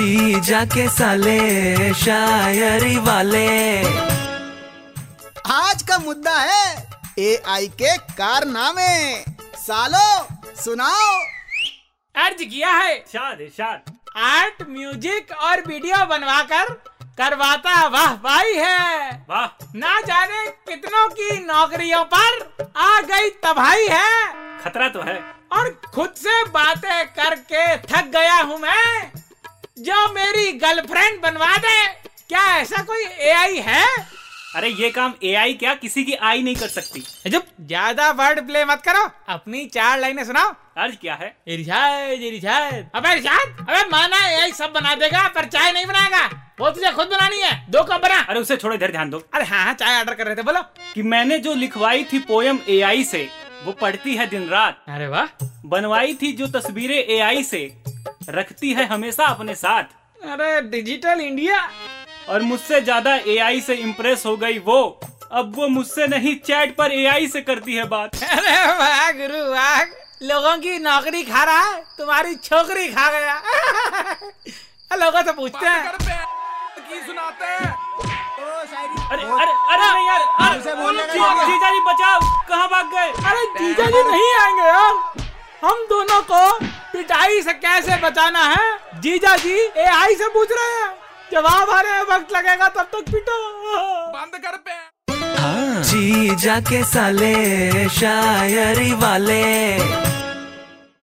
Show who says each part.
Speaker 1: जी जाके साले शायरी वाले।
Speaker 2: आज का मुद्दा है एआई के कारनामे। सालो सुनाओ।
Speaker 3: अर्ज़ किया है।
Speaker 4: इरशाद इरशाद
Speaker 3: आर्ट म्यूज़िक और वीडियो बनवाकर करवाता वाह भाई है।
Speaker 4: वाह।
Speaker 3: ना जाने कितनों की नौकरियों पर आ गई तबाही है।
Speaker 4: खतरा तो है।
Speaker 3: और खुद से बातें करके थक गया हूँ मैं। जो मेरी गर्लफ्रेंड बनवा दे। क्या ऐसा कोई एआई है?
Speaker 4: अरे ये काम एआई क्या? किसी की आई नहीं कर सकती।
Speaker 3: जब ज़्यादा वर्ड प्ले मत करो। अपनी चार लाइनें सुनाओ।
Speaker 4: अर्ज़ क्या है?
Speaker 3: इरशाद इरशाद अबे इरशाद अबे माना एआई सब बना देगा पर चाय नहीं बनाएगा। वो तुझे खुद बनानी है। दो कप बना।
Speaker 4: अरे उसे छोड़ो इधर ध्यान दो।
Speaker 3: अरे हाँ हाँ चाय ऑर्डर कर रहे थे बोलो।
Speaker 4: कि मैंने जो लिखवाई थी पोयम एआई से वो पढ़ती है दिन रात।
Speaker 3: अरे वाह।
Speaker 4: बनवाई थी जो तस्वीरें एआई से रखती है हमेशा अपने साथ।
Speaker 3: अरे डिजिटल इंडिया?
Speaker 4: और मुझसे ज़्यादा एआई से इम्प्रेस हो गई वो। अब वो मुझसे नहीं चैट पर एआई से करती है बात।
Speaker 3: अरे वाह गुरु वाह। लोगों की नौकरी खा रहा है तुम्हारी छोकरी खा गया। लोगों से पूछते हैं।
Speaker 4: सुनाते हैं। अरे अरे अरे यार अरे
Speaker 2: का है।
Speaker 4: जीजा जी बचाओ। कहाँ भाग गए?
Speaker 3: अरे जीजा जी नहीं आएँगे यार। को पिटाई से कैसे बचाना है? जीजा जी एआई से पूछ रहे हैं। जवाब रहे हैं वक्त लगेगा तब तक पिटो। बंद कर पे।
Speaker 1: हाँ। जीजा के साले शायरी वाले।